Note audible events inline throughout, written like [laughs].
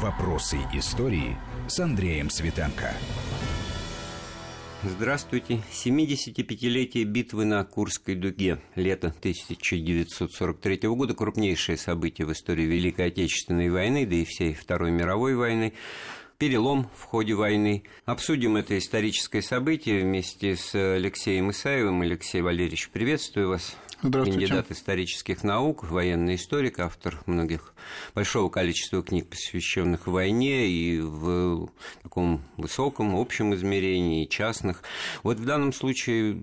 Вопросы истории с Андреем Светенко. Здравствуйте. 75-летие битвы на Курской дуге. Лето 1943 года. Крупнейшее событие в истории Великой Отечественной войны, да и всей Второй мировой войны перелом в ходе войны. Обсудим это историческое событие вместе с Алексеем Исаевым. Алексей Валерьевич, приветствую вас. Кандидат исторических наук, военный историк, автор многих, большого количества книг, посвященных войне и в таком высоком, общем измерении, и частных. Вот в данном случае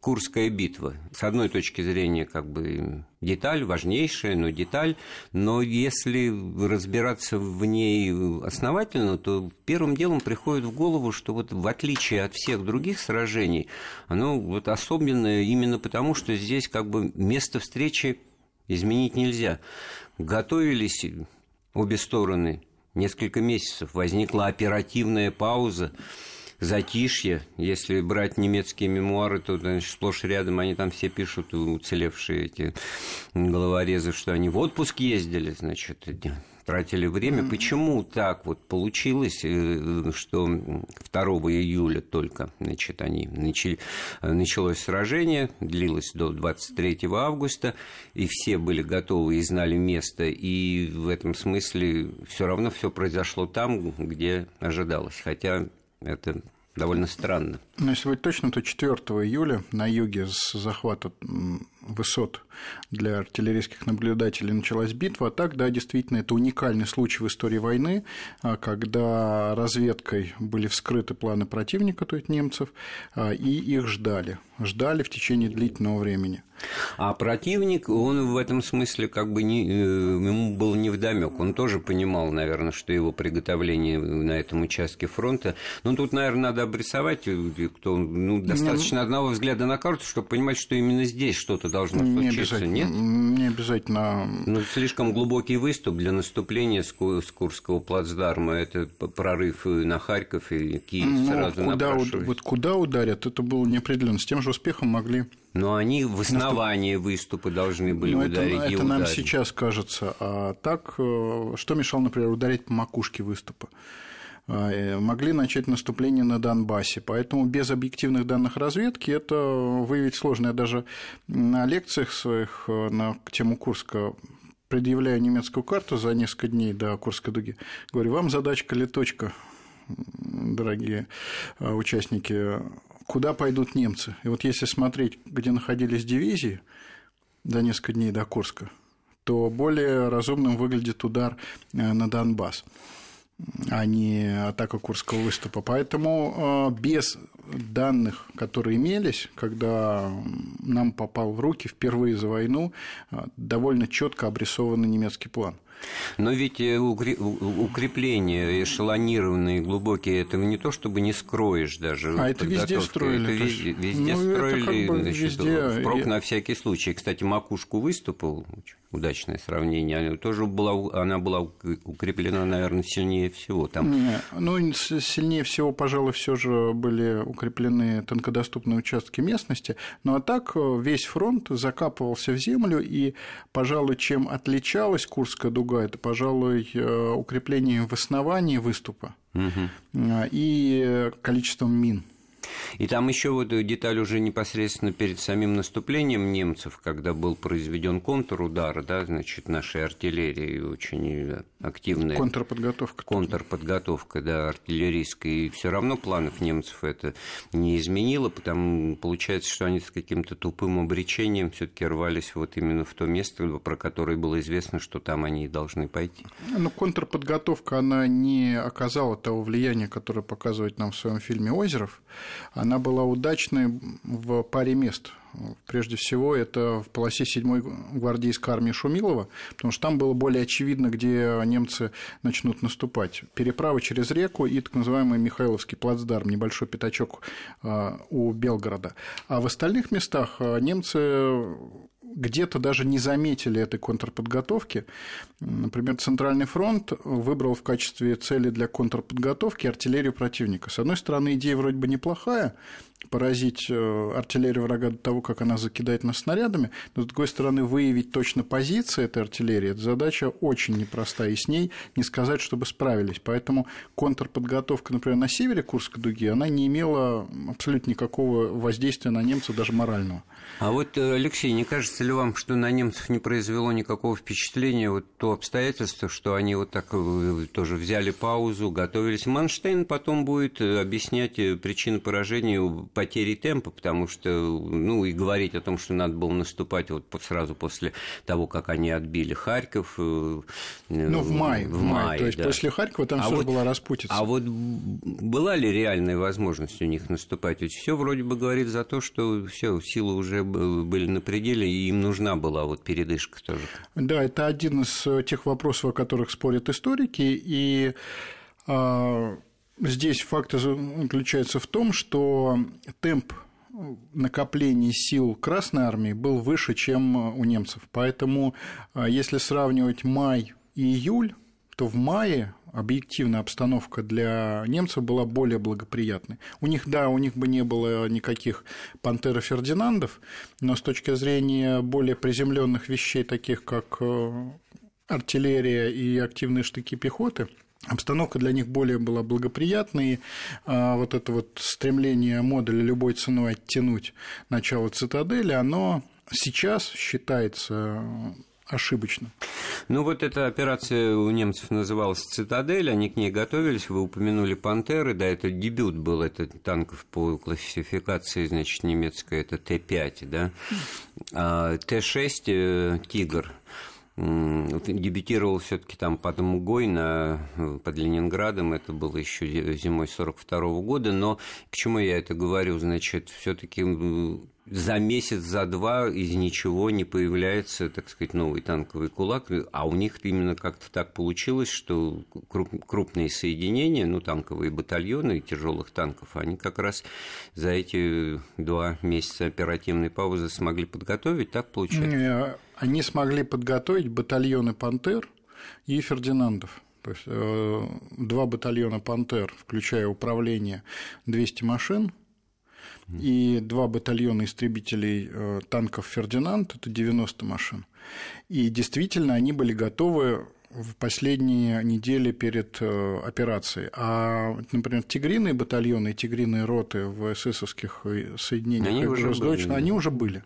Курская битва. С одной точки зрения, как бы деталь, важнейшая, но деталь, но если разбираться в ней основательно, то первым делом приходит в голову, что вот в отличие от всех других сражений, оно вот особенное именно потому, что здесь как бы место встречи изменить нельзя. Готовились обе стороны. Несколько месяцев, возникла оперативная пауза, затишье. Если брать немецкие мемуары, то значит, сплошь рядом они там все пишут, уцелевшие эти головорезы, что они в отпуск ездили, значит, тратили время. Mm-hmm. Почему так вот получилось, э, что 2 июля только значит, они начали, началось сражение, длилось до 23 августа, и все были готовы и знали место, и в этом смысле все равно все произошло там, где ожидалось. Хотя это довольно странно. Ну, если быть точно, то 4 июля на юге с захвата высот для артиллерийских наблюдателей началась битва. А так, да, действительно, это уникальный случай в истории войны, а, когда разведкой были вскрыты планы противника, то есть немцев, а, и их ждали. Ждали в течение длительного времени. А противник, он в этом смысле как бы не, э, ему был невдомек. Он тоже понимал, наверное, что его приготовление на этом участке фронта. Ну, тут, наверное, надо обрисовать, э, кто, ну, достаточно одного взгляда на карту, чтобы понимать, что именно здесь что-то должно не случиться, нет? Не обязательно. Ну, слишком глубокий выступ для наступления с Курского плацдарма. Это прорыв на Харьков и Киев ну, сразу куда, вот куда ударят, это было неопределенно. С тем же успехом могли но они в основании Наступ... выступа должны были Но ударить. Это, и это нам сейчас кажется. А так, э, что мешало, например, ударить по макушке выступа? А, э, могли начать наступление на Донбассе. Поэтому без объективных данных разведки это выявить сложно. Я даже на лекциях своих э, на тему Курска предъявляю немецкую карту за несколько дней до Курской дуги. Говорю, вам задачка леточка, дорогие участники куда пойдут немцы. И вот если смотреть, где находились дивизии за несколько дней до Курска, то более разумным выглядит удар э, на Донбасс а не атака Курского выступа. Поэтому э, без данных, которые имелись, когда нам попал в руки впервые за войну, э, довольно четко обрисованный немецкий план – но ведь э, укрепления эшелонированные, глубокие, этого не то чтобы не скроешь даже. А это везде строили. Это везде, везде ну, строили, как бы значит, везде... впрок на всякий случай. Кстати, макушку выступил, удачное сравнение, она тоже была, она была укреплена, наверное, сильнее всего. Там... Не, ну, сильнее всего, пожалуй, все же были укреплены тонкодоступные участки местности, ну а так э, весь фронт закапывался в землю, и, пожалуй, чем отличалась Курская дуга это, пожалуй, э, укрепление в основании выступа угу. и количеством мин – и там еще вот деталь уже непосредственно перед самим наступлением немцев, когда был произведен контрудар, да, значит, нашей артиллерии очень активная. Контрподготовка. Контрподготовка, да, артиллерийская. И все равно планов немцев это не изменило, потому получается, что они с каким-то тупым обречением все-таки рвались вот именно в то место, про которое было известно, что там они должны пойти. Ну, контрподготовка, она не оказала того влияния, которое показывает нам в своем фильме Озеров она была удачной в паре мест. Прежде всего, это в полосе 7-й гвардейской армии Шумилова, потому что там было более очевидно, где немцы начнут наступать. Переправа через реку и так называемый Михайловский плацдарм, небольшой пятачок а, у Белгорода. А в остальных местах а, немцы где-то даже не заметили этой контрподготовки. Например, Центральный фронт выбрал в качестве цели для контрподготовки артиллерию противника. С одной стороны, идея вроде бы неплохая, поразить э, артиллерию врага до того, как она закидает нас снарядами, но, с другой стороны, выявить точно позиции этой артиллерии – это задача очень непростая, и с ней не сказать, чтобы справились. Поэтому контрподготовка, например, на севере Курской дуги, она не имела абсолютно никакого воздействия на немцев, даже морального. А вот, э, Алексей, не кажется ли вам, что на немцев не произвело никакого впечатления вот то обстоятельство, что они вот так э, тоже взяли паузу, готовились? Манштейн потом будет объяснять причины поражения потери темпа, потому что, ну, и говорить о том, что надо было наступать вот сразу после того, как они отбили Харьков. Э, ну, в мае. В, в мае, то есть да. после Харькова там а все вот, была распутица. А вот была ли реальная возможность у них наступать? Ведь все вроде бы говорит за то, что все силы уже были на пределе, и им нужна была вот передышка тоже. Да, это один из тех вопросов, о которых спорят историки, и а, Здесь факт заключается в том, что темп накопления сил Красной Армии был выше, чем у немцев. Поэтому, а, если сравнивать май и июль, то в мае объективная обстановка для немцев была более благоприятной. У них, да, у них бы не было никаких пантера Фердинандов, но с точки зрения более приземленных вещей, таких как э, артиллерия и активные штыки пехоты – обстановка для них более была благоприятной, а, вот это вот стремление модуля любой ценой оттянуть начало цитадели, оно сейчас считается ошибочно. Ну, вот эта операция у немцев называлась «Цитадель», они к ней готовились, вы упомянули «Пантеры», да, это дебют был, это танков по классификации, значит, немецкая, это Т-5, да, а Т-6 э, «Тигр», дебютировал все-таки там под Мугой на, под Ленинградом, это было еще зимой 42 -го года, но к чему я это говорю, значит, все-таки за месяц, за два из ничего не появляется, так сказать, новый танковый кулак, а у них именно как-то так получилось, что крупные соединения, ну, танковые батальоны тяжелых танков, они как раз за эти два месяца оперативной паузы смогли подготовить, так получается? Они смогли подготовить батальоны «Пантер» и «Фердинандов». То есть э, два батальона «Пантер», включая управление 200 машин, и два батальона истребителей э, танков «Фердинанд» – это 90 машин. И действительно, они были готовы в последние недели перед э, операцией. А, например, тигриные батальоны и тигриные роты в эсэсовских соединениях они, уже были. они уже были.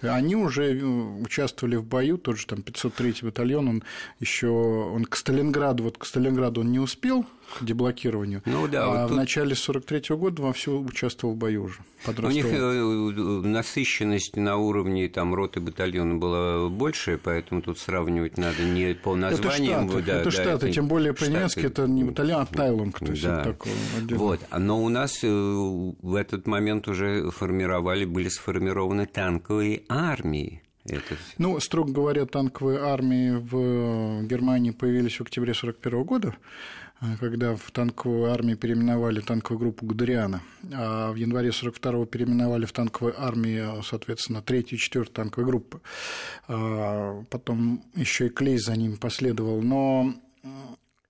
Они уже э, участвовали в бою, тот же там 503 батальон, он еще он к Сталинграду, вот к Сталинграду он не успел к деблокированию, ну, да, а вот в тут... начале 43 -го года вовсю участвовал в бою уже. У них э, насыщенность на уровне там роты батальона была большая, поэтому тут сравнивать надо не по названиям. Это штаты, да, это, да, штаты это тем более по-немецки это не батальон, а тайлинг, то есть да. такое Вот, но у нас э, в этот момент уже формировали, были сформированы танковые армии. Это... Ну, строго говоря, танковые армии в Германии появились в октябре 1941 года, когда в танковую армию переименовали танковую группу Гудериана, а в январе 1942 переименовали в танковую армию, соответственно, третью и четвертую танковую группы. А потом еще и Клей за ним последовал. Но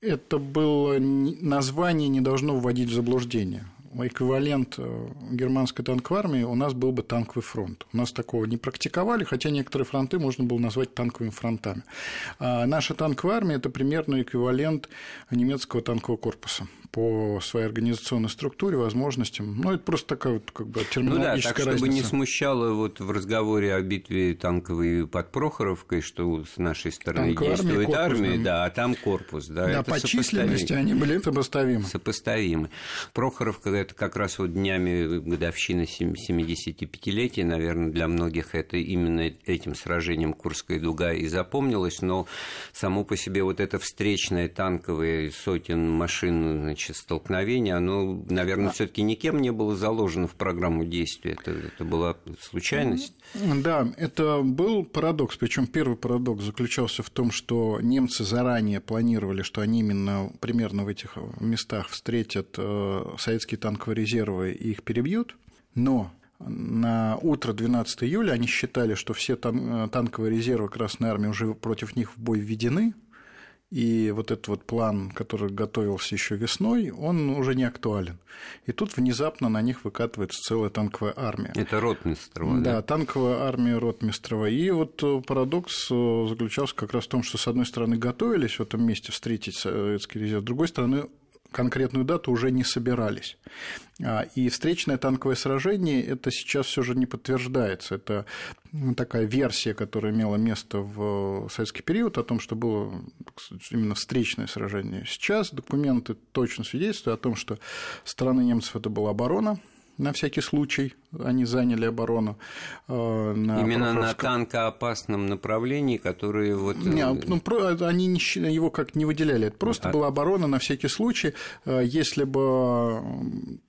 это было название не должно вводить в заблуждение эквивалент э, германской танковой армии у нас был бы танковый фронт. У нас такого не практиковали, хотя некоторые фронты можно было назвать танковыми фронтами. А наша танковая армия – это примерно эквивалент немецкого танкового корпуса по своей организационной структуре, возможностям. Ну, это просто такая вот как бы терминологическая ну, да, так, разница. чтобы не смущало вот в разговоре о битве танковой под Прохоровкой, что с нашей стороны Танковая действует армия, армия, армия да, а там корпус. Да, да по численности они были сопоставимы. Сопоставимы. Прохоровка – это как раз вот днями годовщины 75-летия, наверное, для многих это именно этим сражением Курская дуга и запомнилось, но само по себе вот это встречное танковое сотен машин, значит, столкновение, оно, наверное, все таки никем не было заложено в программу действия. Это, это была случайность. Да, это был парадокс. Причем первый парадокс заключался в том, что немцы заранее планировали, что они именно примерно в этих местах встретят э, советские танковые резервы и их перебьют. Но на утро 12 июля они считали, что все танковые резервы Красной Армии уже против них в бой введены, и вот этот вот план, который готовился еще весной, он уже не актуален. И тут внезапно на них выкатывается целая танковая армия. Это Ротмистрова, да? Да, танковая армия Ротмистрова. И вот э, парадокс э, заключался как раз в том, что, с одной стороны, готовились в этом месте встретить советский резерв, с другой стороны, конкретную дату уже не собирались. А, и встречное танковое сражение это сейчас все же не подтверждается. Это такая версия, которая имела место в советский период о том, что было именно встречное сражение. Сейчас документы точно свидетельствуют о том, что стороны немцев это была оборона, на всякий случай они заняли оборону. Э, на Именно на танкоопасном направлении, которые вот... Не, э, ну, они не, его как не выделяли, это просто а... была оборона на всякий случай. Э, если бы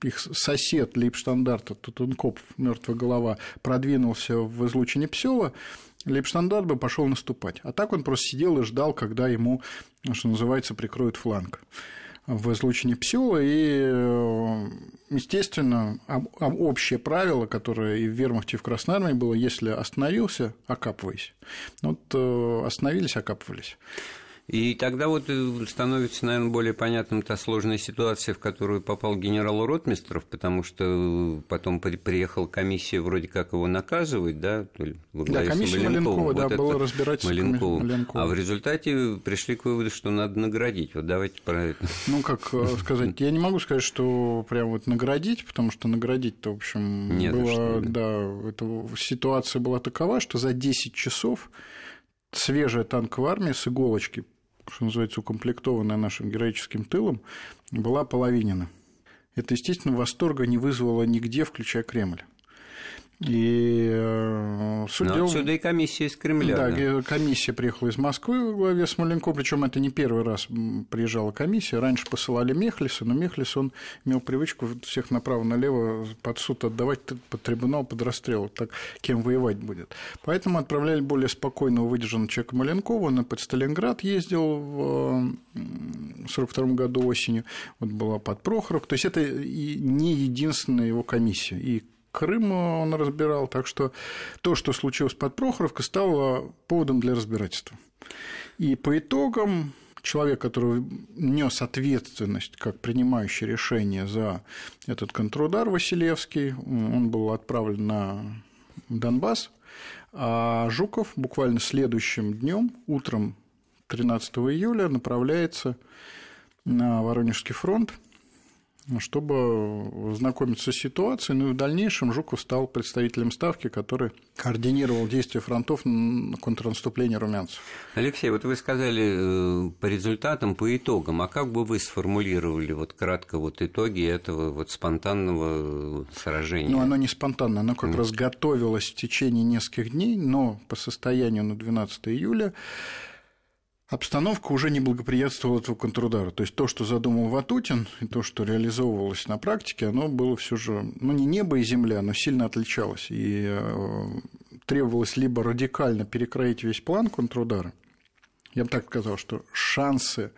их сосед Лейбштандарта, Тутункоп, мертвая голова, продвинулся в излучине Псела, Лейбштандарт бы пошел наступать. А так он просто сидел и ждал, когда ему, что называется, прикроют фланг в излучине Псела, и, э, естественно, общее правило, которое и в вермахте, и в Красной Армии было, если остановился, окапывайся. Вот э, остановились, окапывались. И тогда вот э, становится, наверное, более понятным та сложная ситуация, в которую попал генерал Ротмистров, потому что э, потом приехала комиссия вроде как его наказывать, да, да, комиссия Маленкова, вот да, было разбирательство Маленкова. Маленкова. А в результате пришли к выводу, что надо наградить. Вот давайте про это. Ну, как э, сказать, я не могу сказать, что прям вот наградить, потому что наградить-то, в общем, Нет, было, что, да, это, ситуация была такова, что за 10 часов свежая танковая армия с иголочки что называется, укомплектованная нашим героическим тылом, была половинена. Это, естественно, восторга не вызвало нигде, включая Кремль. И суть Но отсюда и комиссия из Кремля. Да, да, комиссия приехала из Москвы в главе с Маленко, причем это не первый раз приезжала комиссия. Раньше посылали Мехлиса, но Мехлис он имел привычку всех направо-налево под суд отдавать, под трибунал, под расстрел, так кем воевать будет. Поэтому отправляли более спокойного, выдержанного человека Маленкова. Он под Сталинград ездил в 1942 году осенью, вот была под Прохоров. То есть это и не единственная его комиссия. И Крым он разбирал, так что то, что случилось под Прохоровкой, стало поводом для разбирательства. И по итогам человек, который нес ответственность как принимающий решение за этот контрудар Василевский, он был отправлен на Донбасс, а Жуков буквально следующим днем, утром 13 июля, направляется на Воронежский фронт – чтобы знакомиться с ситуацией. Ну и в дальнейшем Жуков стал представителем Ставки, который координировал действия фронтов на контрнаступление румянцев. Алексей, вот вы сказали э, по результатам, по итогам, а как бы вы сформулировали вот кратко вот итоги этого вот спонтанного сражения? Ну, оно не спонтанно, оно как mm. раз готовилось в течение нескольких дней, но по состоянию на 12 июля обстановка уже не благоприятствовала этого контрудару. То есть то, что задумал Ватутин, и то, что реализовывалось на практике, оно было все же, ну, не небо и земля, но сильно отличалось. И э, требовалось либо радикально перекроить весь план контрудара, я бы так сказал, что шансы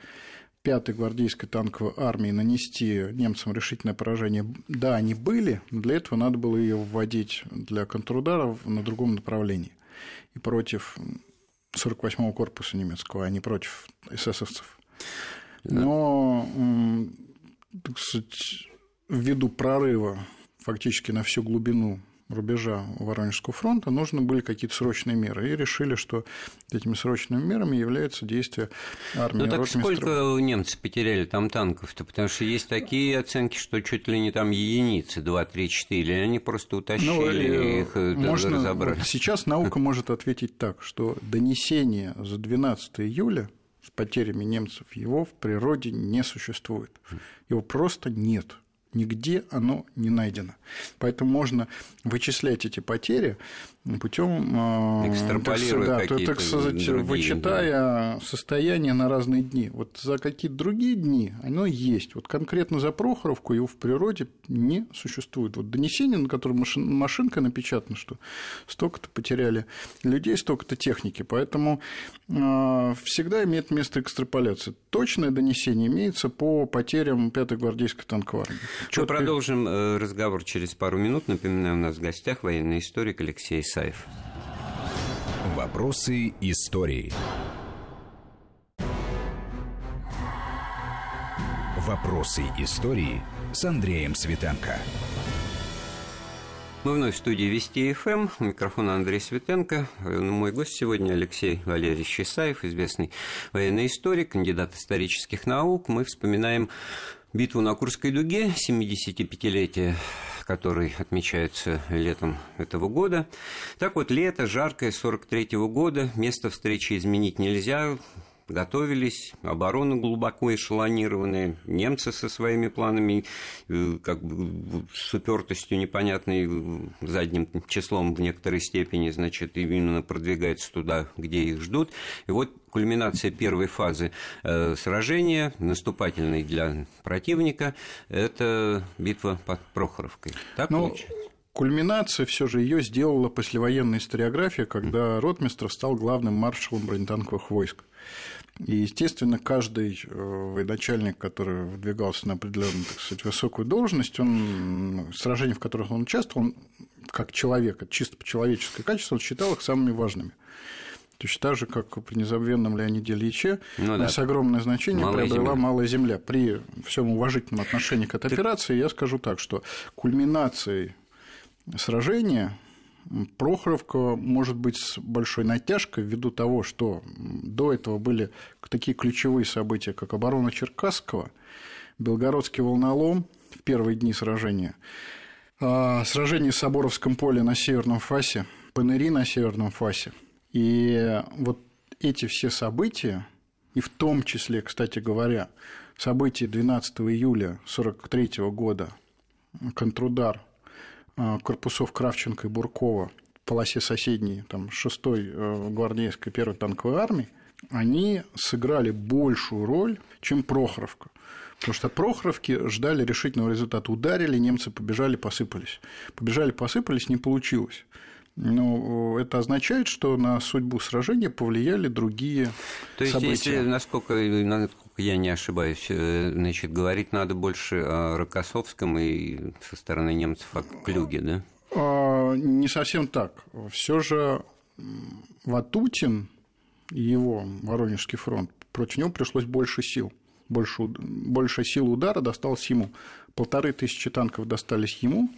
пятой гвардейской танковой армии нанести немцам решительное поражение, да, они были, но для этого надо было ее вводить для контрудара на другом направлении. И против 48-го корпуса немецкого, а не против эсэсовцев. Но, так сказать, ввиду прорыва фактически на всю глубину рубежа Воронежского фронта нужны были какие-то срочные меры. И решили, что этими срочными мерами является действие армии Ну так сколько немцы потеряли там танков-то? Потому что есть такие оценки, что чуть ли не там единицы, 2, 3, 4, они просто утащили ну, их, э, можно, разобрали. Сейчас наука может ответить так, что донесение за 12 июля с потерями немцев его в природе не существует. Его просто нет нигде оно не найдено. Поэтому можно вычислять эти потери путем а, экстраполируя так, да, так сказать, вычитая да. состояние на разные дни. Вот за какие-то другие дни оно есть. Вот конкретно за Прохоровку его в природе не существует. Вот донесение, на котором машин, машинка напечатана, что столько-то потеряли людей, столько-то техники. Поэтому э, всегда имеет место экстраполяция. Точное донесение имеется по потерям 5-й гвардейской танковой армии. Что, продолжим э, разговор через пару минут. Напоминаю, у нас в гостях военный историк Алексей Исаев. Вопросы истории. Вопросы истории с Андреем Светенко. Мы вновь в студии Вести ФМ. У микрофона Андрей Светенко. Мой гость сегодня Алексей Валерьевич Исаев, известный военный историк, кандидат исторических наук. Мы вспоминаем битву на Курской дуге, 75-летие который отмечается летом этого года. Так вот, лето жаркое 43 -го года, место встречи изменить нельзя, готовились, оборона глубоко эшелонированная, немцы со своими планами, э, как бы с упертостью непонятной, задним числом в некоторой степени, значит, именно продвигаются туда, где их ждут. И вот кульминация первой фазы э, сражения, наступательной для противника, это битва под Прохоровкой. Так ну, получается? Кульминация все же ее сделала послевоенная историография, когда Ротмистров стал главным маршалом бронетанковых войск. И, естественно, каждый э, военачальник, который выдвигался на определенную, так сказать, высокую должность, он, сражения, в которых он участвовал, он, как человек, чисто по человеческое качество, он считал их самыми важными. Точно так же, как при незабвенном Леониде Ильиче, ну, да. огромное значение малая приобрела земля. малая земля. При всем уважительном отношении к этой операции я скажу так, что кульминацией сражения Прохоровка может быть с большой натяжкой ввиду того, что до этого были такие ключевые события, как оборона Черкасского, Белгородский волнолом в первые дни сражения, а, сражение в Соборовском поле на Северном Фасе, Панери на Северном Фасе. И вот эти все события, и в том числе, кстати говоря, события 12 июля 1943 года, контрудар корпусов Кравченко и Буркова в полосе соседней, там, 6-й э, гвардейской первой танковой армии, они сыграли большую роль, чем Прохоровка. Потому что Прохоровки ждали решительного результата. Ударили, немцы побежали, посыпались. Побежали, посыпались, не получилось. Но это означает, что на судьбу сражения повлияли другие То есть, события. если, насколько, насколько я не ошибаюсь, э, значит, говорить надо больше о Рокоссовском и со стороны немцев о Клюге, да? А, не совсем так. Все же Ватутин и его Воронежский фронт, против него пришлось больше сил. Больше, больше сил удара досталось ему. Полторы тысячи танков достались ему,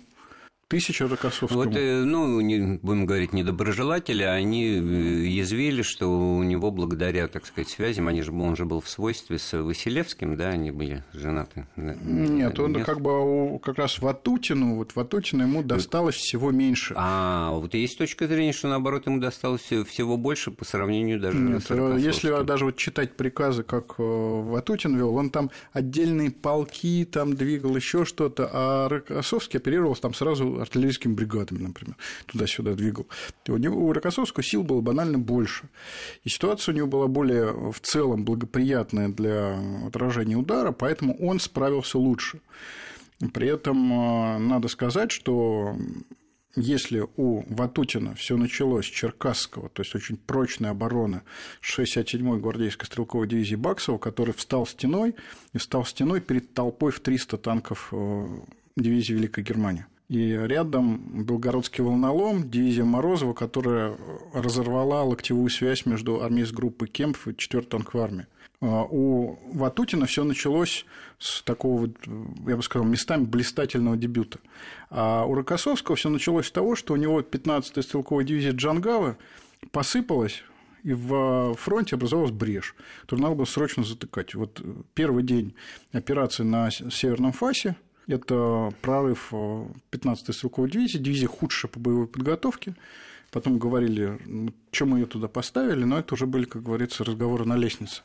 Тысяча Рокоссовскому. Вот, э, ну, не, будем говорить, недоброжелатели, они э, язвили, что у него благодаря, так сказать, связям, они же, он же был в свойстве с Василевским, да, они были женаты. Нет, он Нет? как бы как раз Ватутину, вот Ватутину ему досталось всего меньше. А, вот есть точка зрения, что наоборот ему досталось всего больше по сравнению даже Нет, с Если даже вот читать приказы, как э, Ватутин вел, он там отдельные полки там двигал, еще что-то, а Рокоссовский оперировал там сразу артиллерийскими бригадами, например, туда-сюда двигал. У, него, у Рокоссовского сил было банально больше. И ситуация у него была более в целом благоприятная для отражения удара, поэтому он справился лучше. При этом э, надо сказать, что если у Ватутина все началось с Черкасского, то есть очень прочная оборона 67-й гвардейской стрелковой дивизии Баксова, который встал стеной и встал стеной перед толпой в 300 танков э, дивизии Великой Германии. И рядом Белгородский волнолом, дивизия Морозова, которая разорвала локтевую связь между армейской группой Кемпф и 4-й танковой армией. А у Ватутина все началось с такого, я бы сказал, местами блистательного дебюта. А у Рокоссовского все началось с того, что у него 15-я стрелковая дивизия Джангава посыпалась, и в фронте образовалась брешь, которую надо было срочно затыкать. Вот первый день операции на Северном фасе – это прорыв 15-й стрелковой дивизии, дивизия худшая по боевой подготовке. Потом говорили, ну, чем мы ее туда поставили, но это уже были, как говорится, разговоры на лестнице.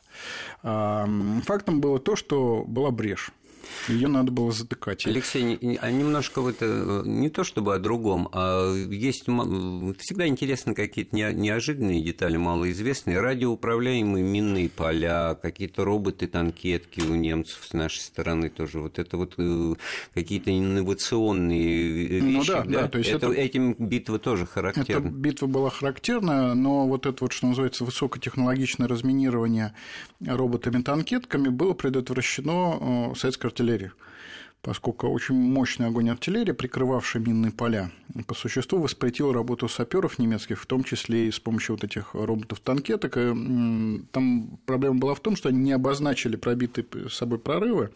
Фактом было то, что была брешь. Ее надо было затыкать. Алексей, а немножко вот э, не то чтобы о другом, а есть всегда интересны какие-то неожиданные детали, малоизвестные, радиоуправляемые минные поля, какие-то роботы-танкетки у немцев с нашей стороны тоже. Вот это вот э, какие-то инновационные ну вещи. Ну, да, да, да то есть это, это, этим битва тоже характерна. Эта битва была характерна, но вот это вот, что называется, высокотехнологичное разминирование роботами-танкетками было предотвращено э, советской артиллерией поскольку очень мощный огонь артиллерии, прикрывавший минные поля, по существу воспретил работу саперов немецких, в том числе и с помощью вот этих роботов-танкеток. Там проблема была в том, что они не обозначили пробитые собой прорывы,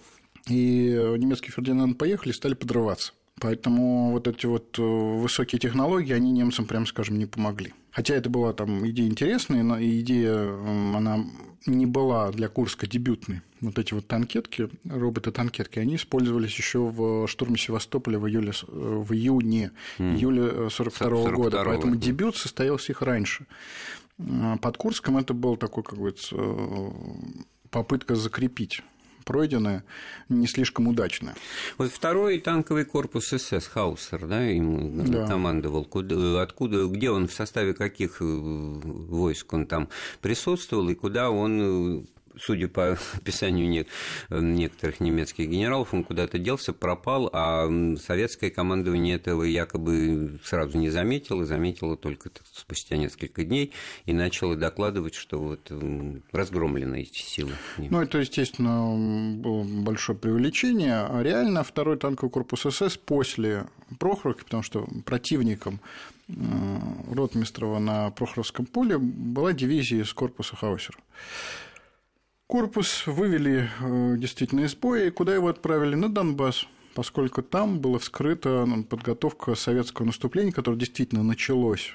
и немецкие Фердинанд поехали и стали подрываться. Поэтому вот эти вот э, высокие технологии, они немцам, прямо скажем, не помогли. Хотя это была там идея интересная, но идея, она не была для Курска дебютной. Вот эти вот танкетки, роботы-танкетки, они использовались еще в штурме Севастополя в, июле, в июне, mm. июля 42 -го года. Поэтому дебют состоялся их раньше. Под Курском это был такой, как говорится, э, попытка закрепить пройденная, не слишком удачная. Вот второй танковый корпус СС Хаусер, да, им да. командовал, куда, откуда, где он в составе каких э, войск он там присутствовал и куда он э, судя по [laughs] описанию некоторых немецких генералов, он куда-то делся, пропал, а советское командование этого якобы сразу не заметило, заметило только спустя несколько дней и начало докладывать, что вот разгромлены эти силы. Ну, это, естественно, было большое преувеличение. А реально второй танковый корпус СС после Прохоровки, потому что противником Ротмистрова на Прохоровском поле была дивизия из корпуса Хаусера. Корпус вывели э, действительно из боя, и куда его отправили? На Донбасс поскольку там была вскрыта ну, подготовка советского наступления, которое действительно началось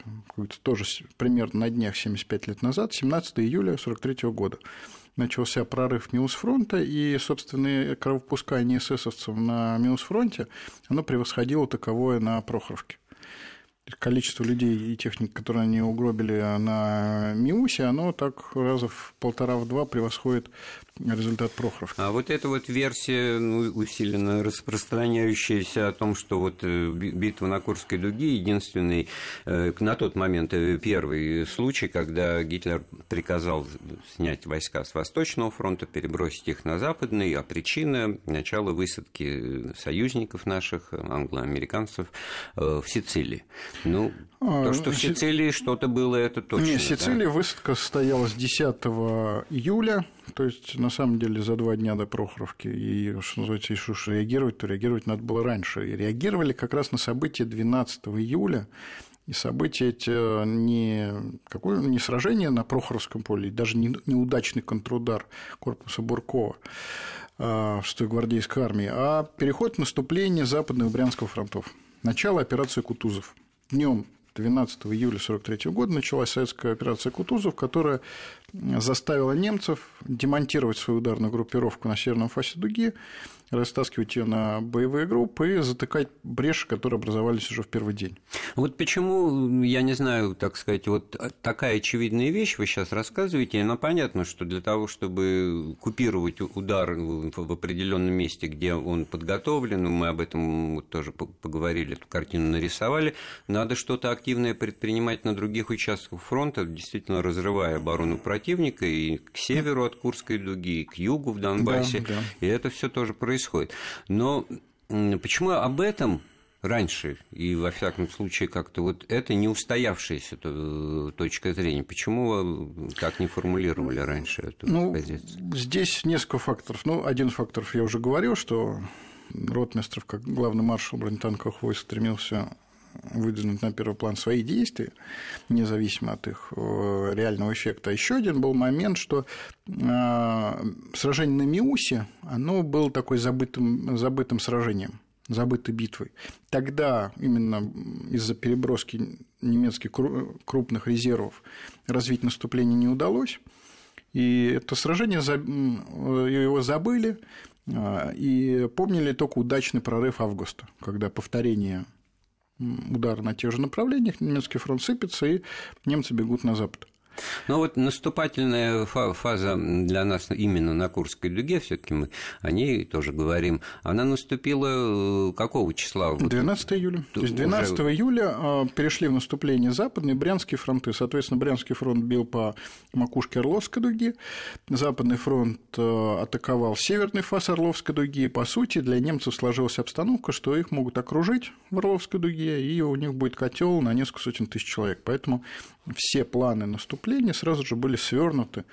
тоже примерно на днях 75 лет назад, 17 июля 1943 года. Начался прорыв Милсфронта, и, собственно, кровопускание эсэсовцев на Милсфронте, оно превосходило таковое на Прохоровке количество людей и техник, которые они угробили на Миусе, оно так раза в полтора-в два превосходит результат Прохоровки. А вот эта вот версия ну, усиленно распространяющаяся о том, что вот э, битва на Курской дуге единственный э, на тот момент э, первый случай, когда Гитлер приказал снять войска с Восточного фронта, перебросить их на Западный, а причина начала высадки союзников наших, англоамериканцев, в Сицилии. Ну, а, то, что в Сицилии что-то было, это точно. Нет, в Сицилии да? высадка состоялась 10 июля, то есть, на самом деле, за два дня до Прохоровки. И, что называется, если уж реагировать, то реагировать надо было раньше. И реагировали как раз на события 12 июля, и события эти не, какое, не сражение на Прохоровском поле, даже не неудачный контрудар корпуса Буркова в 6-й гвардейской армии, а переход наступления западных Брянского фронтов. Начало операции Кутузов. Днем 12 июля 1943 года началась советская операция Кутузов, которая заставила немцев демонтировать свою ударную группировку на северном фасе дуги растаскивать ее на боевые группы и затыкать бреши, которые образовались уже в первый день. Вот почему, я не знаю, так сказать, вот такая очевидная вещь вы сейчас рассказываете, но понятно, что для того, чтобы купировать удар в определенном месте, где он подготовлен, мы об этом тоже поговорили, эту картину нарисовали, надо что-то активное предпринимать на других участках фронта, действительно разрывая оборону противника и к северу от Курской дуги, и к югу в Донбассе, да, да. и это все тоже происходит происходит. Но почему об этом раньше, и во всяком случае как-то вот это не устоявшаяся точка зрения. Почему так не формулировали раньше эту ну, позицию? Здесь несколько факторов. Ну, один фактор я уже говорил, что Ротмистров, как главный маршал бронетанковых войск, стремился выдвинуть на первый план свои действия, независимо от их э, реального эффекта. А еще один был момент, что э, сражение на Миусе, оно было такой забытым, забытым сражением забытой битвой. Тогда именно из-за переброски немецких крупных резервов развить наступление не удалось. И это сражение его забыли э, и помнили только удачный прорыв августа, когда повторение удар на тех же направлениях, немецкий фронт сыпется, и немцы бегут на запад. Ну вот наступательная фаза для нас именно на Курской дуге, все-таки мы о ней тоже говорим, она наступила э, какого числа? 12 июля. То есть 12 уже... июля а, перешли в наступление западные Брянские фронты. Соответственно, Брянский фронт бил по макушке Орловской дуги, Западный фронт э, атаковал северный фас Орловской дуги. По сути, для немцев сложилась обстановка, что их могут окружить в Орловской дуге, и у них будет котел на несколько сотен тысяч человек. Поэтому все планы наступления сразу же были свернуты,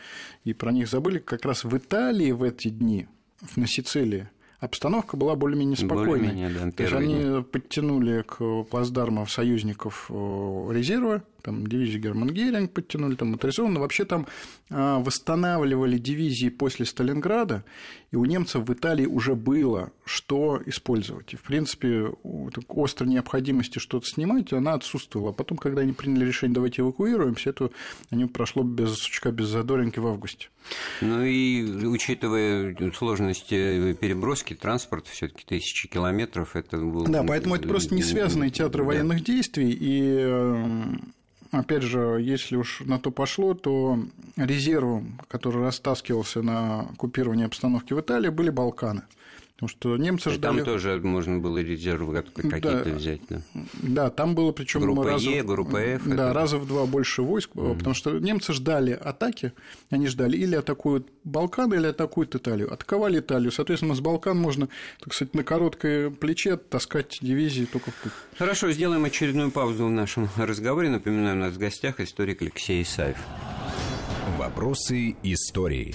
и про них забыли как раз в Италии в эти дни, на Сицилии, обстановка была более-менее спокойной. Более да, То есть они подтянули к плацдармам союзников э, резервы, там дивизию Герман Геринг подтянули, там моторизованно. Вообще там а, восстанавливали дивизии после Сталинграда, и у немцев в Италии уже было что использовать. И, в принципе, острой необходимости что-то снимать, она отсутствовала. А потом, когда они приняли решение, давайте эвакуируемся, это они прошло без сучка, без задоринки в августе. Ну и учитывая сложности переброски транспорта, все таки тысячи километров, это было... Да, поэтому это просто не связанные театры да. военных действий, и опять же, если уж на то пошло, то резервом, который растаскивался на оккупирование обстановки в Италии, были Балканы. Потому что немцы ждали... Там тоже можно было резервы какие-то да, взять. Да. да, там было причем группа раза... Е, группа F. Да, это... раза в два больше войск, mm. потому что немцы ждали атаки, они ждали или атакуют Балканы, или атакуют Италию. Атаковали Италию, соответственно, с Балкан можно, так сказать, на короткое плече таскать дивизии только в путь. Хорошо, сделаем очередную паузу в нашем разговоре. Напоминаю, у нас в гостях историк Алексей Исаев. Вопросы истории.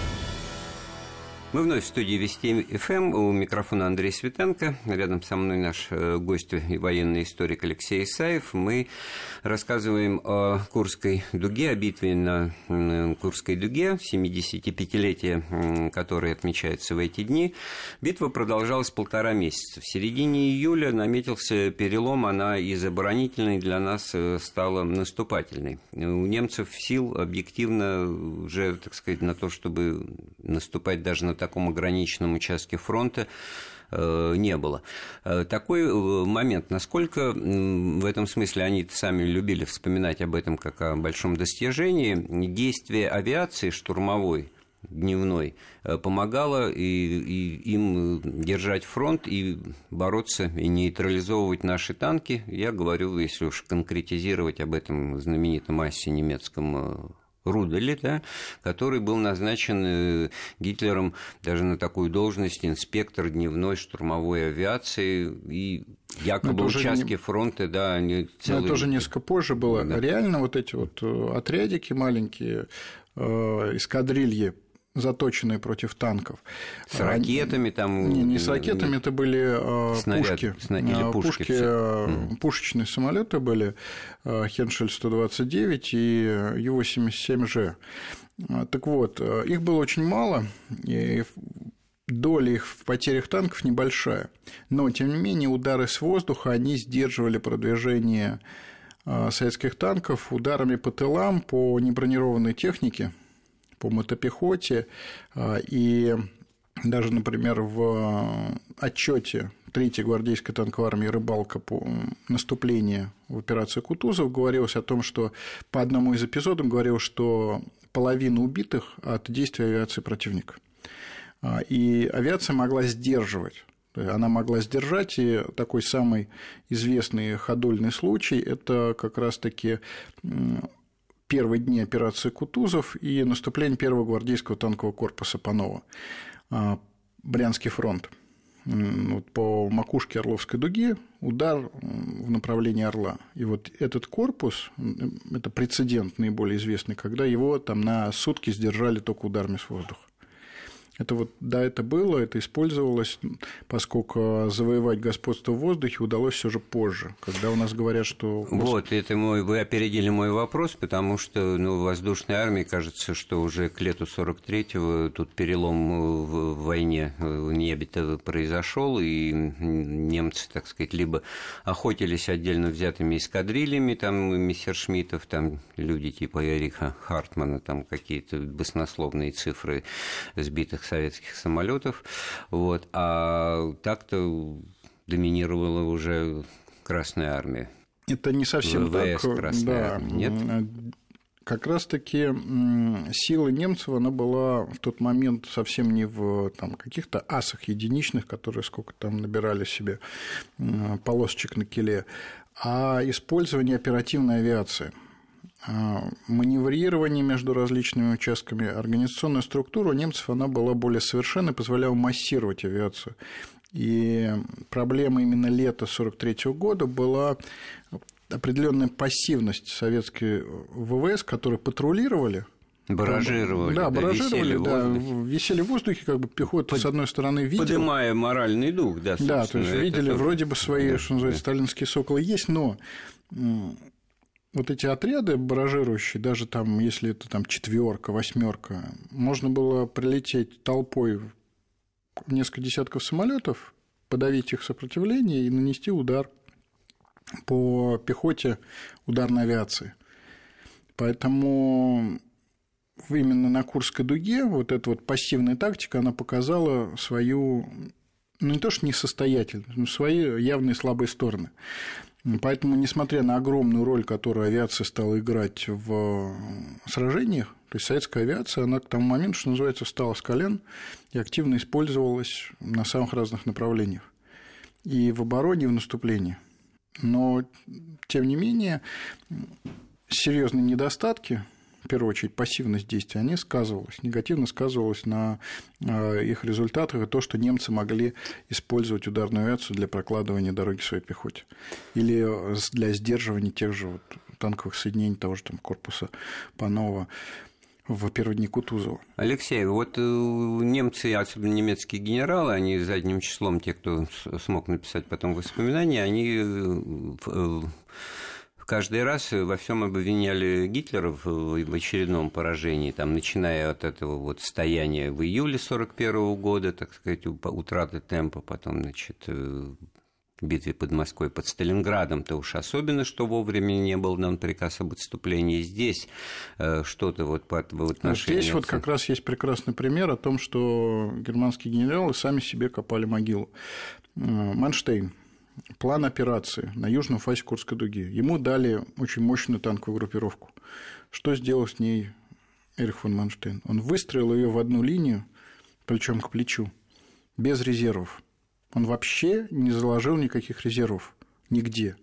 Мы вновь в студии Вести ФМ. У микрофона Андрей Светенко. Рядом со мной наш э, гость и военный историк Алексей Исаев. Мы рассказываем о Курской дуге, о битве на Курской дуге, 75-летие, которое отмечается в эти дни. Битва продолжалась полтора месяца. В середине июля наметился перелом, она из оборонительной для нас э, стала наступательной. У немцев сил объективно уже, так сказать, на то, чтобы наступать даже на таком ограниченном участке фронта э, не было. Э, такой э, момент, насколько в этом смысле они сами любили вспоминать об этом как о большом достижении, действие авиации штурмовой дневной помогало и, и им держать фронт и бороться и нейтрализовывать наши танки. Я говорю, если уж конкретизировать об этом знаменитом массе немецком Руделе, да, который был назначен э, Гитлером даже на такую должность инспектор дневной штурмовой авиации и якобы участки не... фронта, да, они целые... Но это уже несколько позже было. Да. Реально вот эти вот э, отрядики маленькие, э, эскадрильи заточенные против танков. С ракетами там? Не, не с ракетами, это были а, Снаряд, пушки. Или а, пушки, пушки mm. пушечные самолеты были Хеншель 129 и Ю-87Ж. Так вот, их было очень мало, и доля их в потерях танков небольшая. Но, тем не менее, удары с воздуха, они сдерживали продвижение советских танков ударами по тылам, по небронированной технике, по мотопехоте. А, и даже, например, в отчете Третьей гвардейской танковой армии «Рыбалка» по наступлению в операции Кутузов говорилось о том, что по одному из эпизодов говорилось, что половина убитых от действия авиации противника. А, и авиация могла сдерживать она могла сдержать, и такой самый известный ходульный случай – это как раз-таки первые дни операции Кутузов и наступление первого гвардейского танкового корпуса Панова. Брянский фронт. Вот по макушке Орловской дуги удар в направлении Орла. И вот этот корпус, это прецедент наиболее известный, когда его там на сутки сдержали только ударами с воздуха. Это вот, да, это было, это использовалось, поскольку завоевать господство в воздухе удалось все же позже, когда у нас говорят, что... Вот, это мой, вы опередили мой вопрос, потому что ну, воздушной армии кажется, что уже к лету 43-го тут перелом в войне в небе-то произошел, и немцы, так сказать, либо охотились отдельно взятыми эскадрильями, там, мессершмиттов, там люди типа Эриха Хартмана, там какие-то баснословные цифры сбитых этих советских самолетов. Вот. А так-то доминировала уже Красная Армия. Это не совсем ВВС, так. Красная да. Армия. Нет? Как раз-таки сила немцев, она была в тот момент совсем не в там, каких-то асах единичных, которые сколько там набирали себе полосочек на киле, а использование оперативной авиации маневрирование между различными участками, организационная структура у немцев она была более совершенной, позволяла массировать авиацию. И проблема именно лета 1943 года была определенная пассивность советской ВВС, которые патрулировали, Баражировали. Да, баражировали, висели да, в висели в воздухе, как бы пехота, Под... с одной стороны, видела. Поднимая моральный дух, да, Да, то есть видели тоже... вроде бы свои, да, что называется, да. сталинские соколы есть, но вот эти отряды баражирующие, даже там, если это там четверка, восьмерка, можно было прилететь толпой в несколько десятков самолетов, подавить их сопротивление и нанести удар по пехоте ударной авиации. Поэтому именно на Курской дуге вот эта вот пассивная тактика, она показала свою, ну не то что несостоятельность, но свои явные слабые стороны. Поэтому, несмотря на огромную роль, которую авиация стала играть в сражениях, то есть советская авиация, она к тому моменту, что называется, встала с колен и активно использовалась на самых разных направлениях. И в обороне, и в наступлении. Но, тем не менее, серьезные недостатки в первую очередь, пассивность действия, они сказывалась, негативно сказывалось на их результатах и то, что немцы могли использовать ударную авиацию для прокладывания дороги своей пехоте или для сдерживания тех же вот танковых соединений того же там корпуса Панова в первые дни Кутузова. Алексей, вот э, немцы, особенно немецкие генералы, они задним числом, те, кто смог написать потом воспоминания, они э, каждый раз во всем обвиняли Гитлера в очередном поражении, там, начиная от этого вот стояния в июле 1941 года, так сказать, утраты темпа, потом, значит, битве под Москвой, под Сталинградом-то уж особенно, что вовремя не был дан приказ об отступлении. Здесь что-то вот по отношению... Здесь вот как раз есть прекрасный пример о том, что германские генералы сами себе копали могилу. Манштейн, план операции на южном фасе Курской дуги. Ему дали очень мощную танковую группировку. Что сделал с ней Эрих фон Манштейн? Он выстроил ее в одну линию, плечом к плечу, без резервов. Он вообще не заложил никаких резервов нигде.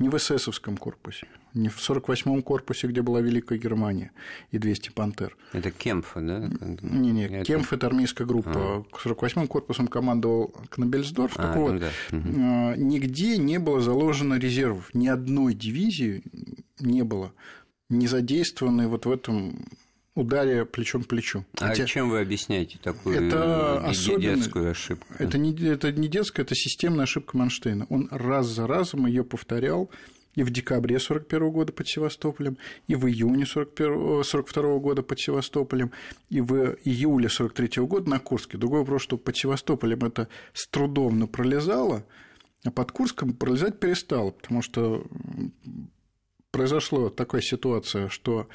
Ни в эсэсовском корпусе, ни в 48-м корпусе, где была Великая Германия и 200 «Пантер». Это Кемф, да? Не-не, это... Кемф – это армейская группа. А. 48-м корпусом командовал Кнабельсдорф. А, так вот, да. угу. нигде не было заложено резервов. Ни одной дивизии не было не задействованной вот в этом ударе плечом к плечу. А Хотя... чем вы объясняете такую это детскую ошибку? Это не, это не детская, это системная ошибка Манштейна. Он раз за разом ее повторял и в декабре 1941 года под Севастополем, и в июне 1942 года под Севастополем, и в июле 1943 года на Курске. Другой вопрос, что под Севастополем это с трудом пролезало, а под Курском пролезать перестало, потому что произошла такая ситуация, что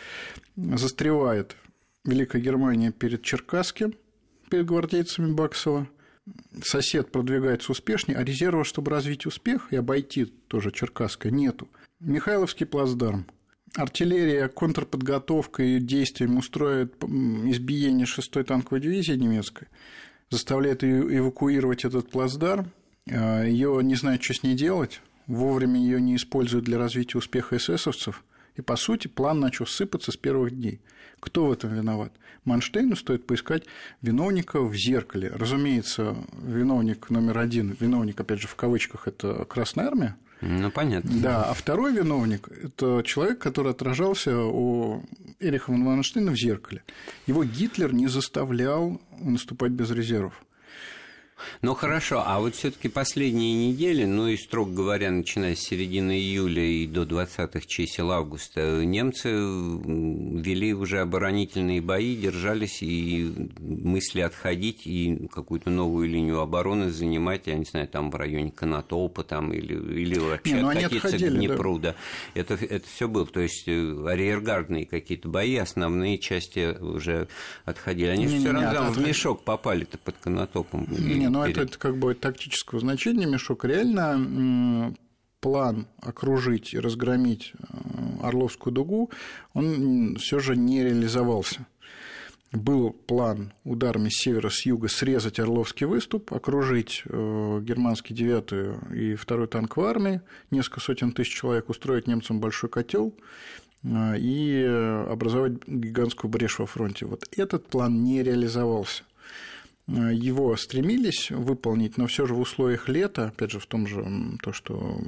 застревает Великая Германия перед Черкасским, перед гвардейцами Баксова, сосед продвигается успешнее, а резерва, чтобы развить успех и обойти тоже Черкасское, нету. Михайловский плацдарм. Артиллерия контрподготовка и действиями устроит избиение 6-й танковой дивизии немецкой, заставляет ее эвакуировать этот плацдарм, а, ее не знают, что с ней делать, вовремя ее не используют для развития успеха эсэсовцев, и, по сути, план начал сыпаться с первых дней. Кто в этом виноват? Манштейну стоит поискать виновника в зеркале. Разумеется, виновник номер один, виновник, опять же, в кавычках, это Красная Армия. Ну, понятно. Да, а второй виновник – это человек, который отражался у Эриха Манштейна в зеркале. Его Гитлер не заставлял наступать без резервов. Ну хорошо, а вот все-таки последние недели, ну и, строго говоря, начиная с середины июля и до 20-х чисел августа, немцы вели уже оборонительные бои, держались и мысли отходить и какую-то новую линию обороны занимать, я не знаю, там в районе Конотопа там, или, или вообще не, ну откатиться к Днепру. Да. Да. Это, это все было. То есть э, арьергардные какие-то бои, основные части уже отходили. Они не, все равно в мешок попали-то под Конотопом. Не, ну это, это как бы тактического значения мешок. Реально план окружить и разгромить э, Орловскую дугу, он все же не реализовался. Был план ударами с севера, с юга срезать Орловский выступ, окружить э, германский 9 и 2 танковой армии, несколько сотен тысяч человек, устроить немцам большой котел э, и образовать гигантскую брешь во фронте. Вот этот план не реализовался. Э, его стремились выполнить, но все же в условиях лета, опять же, в том же, то, что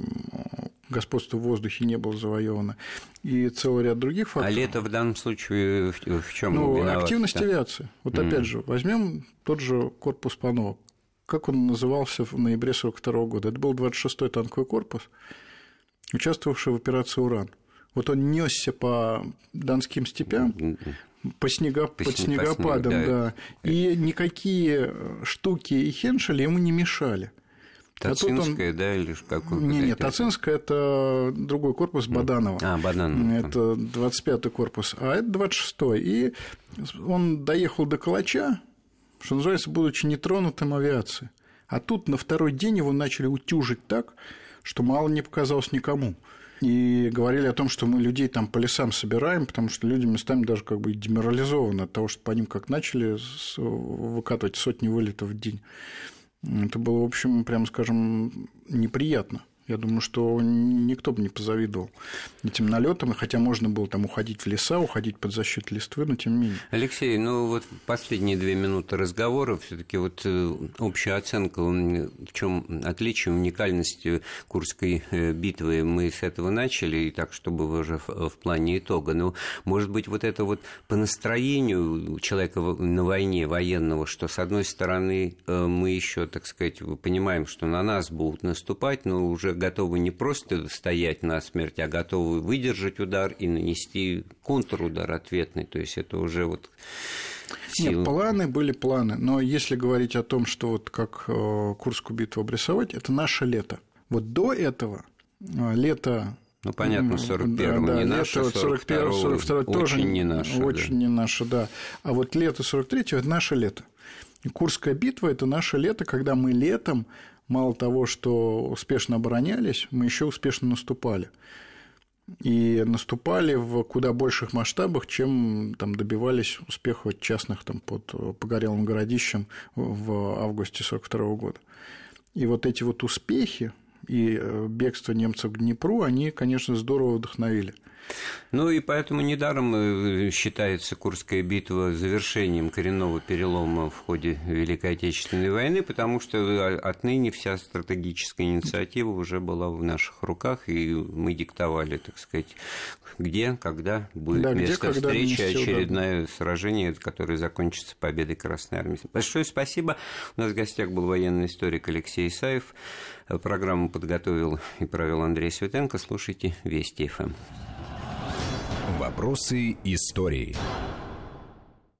господство в воздухе не было завоевано, и целый ряд других факторов. А лето в данном случае в чем Ну, активность да? авиации. Вот mm. опять же, возьмем тот же корпус Панова. Как он назывался в ноябре 1942 года? Это был 26-й танковый корпус, участвовавший в операции «Уран». Вот он несся по донским степям, по, снега, по, под снегопадом, по снегу, да. да. И никакие штуки и хеншели ему не мешали. Тацинская, а он... да, или какой Не, нет, Тацинская – это другой корпус Баданова. А, Баданова. Это 25-й корпус, а это 26-й. И он доехал до Калача, что называется, будучи нетронутым авиацией. А тут на второй день его начали утюжить так, что мало не показалось никому и говорили о том, что мы людей там по лесам собираем, потому что люди местами даже как бы деморализованы от того, что по ним как начали выкатывать сотни вылетов в день. Это было, в общем, прямо скажем, неприятно. Я думаю, что никто бы не позавидовал этим налетам, хотя можно было там уходить в леса, уходить под защиту листвы, но тем не менее. Алексей, ну вот последние две минуты разговора, все-таки вот э, общая оценка, в чем отличие, уникальность Курской э, битвы, мы с этого начали, и так, чтобы уже в, плане итога. Но, может быть, вот это вот по настроению человека на войне военного, что, с одной стороны, э, мы еще, так сказать, понимаем, что на нас будут наступать, но уже готовы не просто стоять на смерть, а готовы выдержать удар и нанести контрудар ответный. То есть это уже вот Силы. Нет, планы были планы, но если говорить о том, что вот как э, Курскую битву обрисовать, это наше лето. Вот до этого э, лето ну, понятно, 41 да, да, не наше, 41 42 тоже очень не наше. Очень да. не наше, да. А вот лето 43 это наше лето. И Курская битва – это наше лето, когда мы летом мало того, что успешно оборонялись, мы еще успешно наступали. И наступали в куда больших масштабах, чем там, добивались успеха частных там, под Погорелым городищем в августе 1942 года. И вот эти вот успехи и э, бегство немцев к Днепру, они, конечно, здорово вдохновили. Ну и поэтому недаром э, считается Курская битва завершением коренного перелома в ходе Великой Отечественной войны, потому что э, отныне вся стратегическая инициатива уже была в наших руках, и мы диктовали, так сказать, где, когда будет да, место где, встречи, очередное да. сражение, которое закончится победой Красной Армии. Большое спасибо. У нас в гостях был военный историк Алексей Исаев. Программу подготовил и провел Андрей Светенко. Слушайте Вести ФМ. Вопросы истории.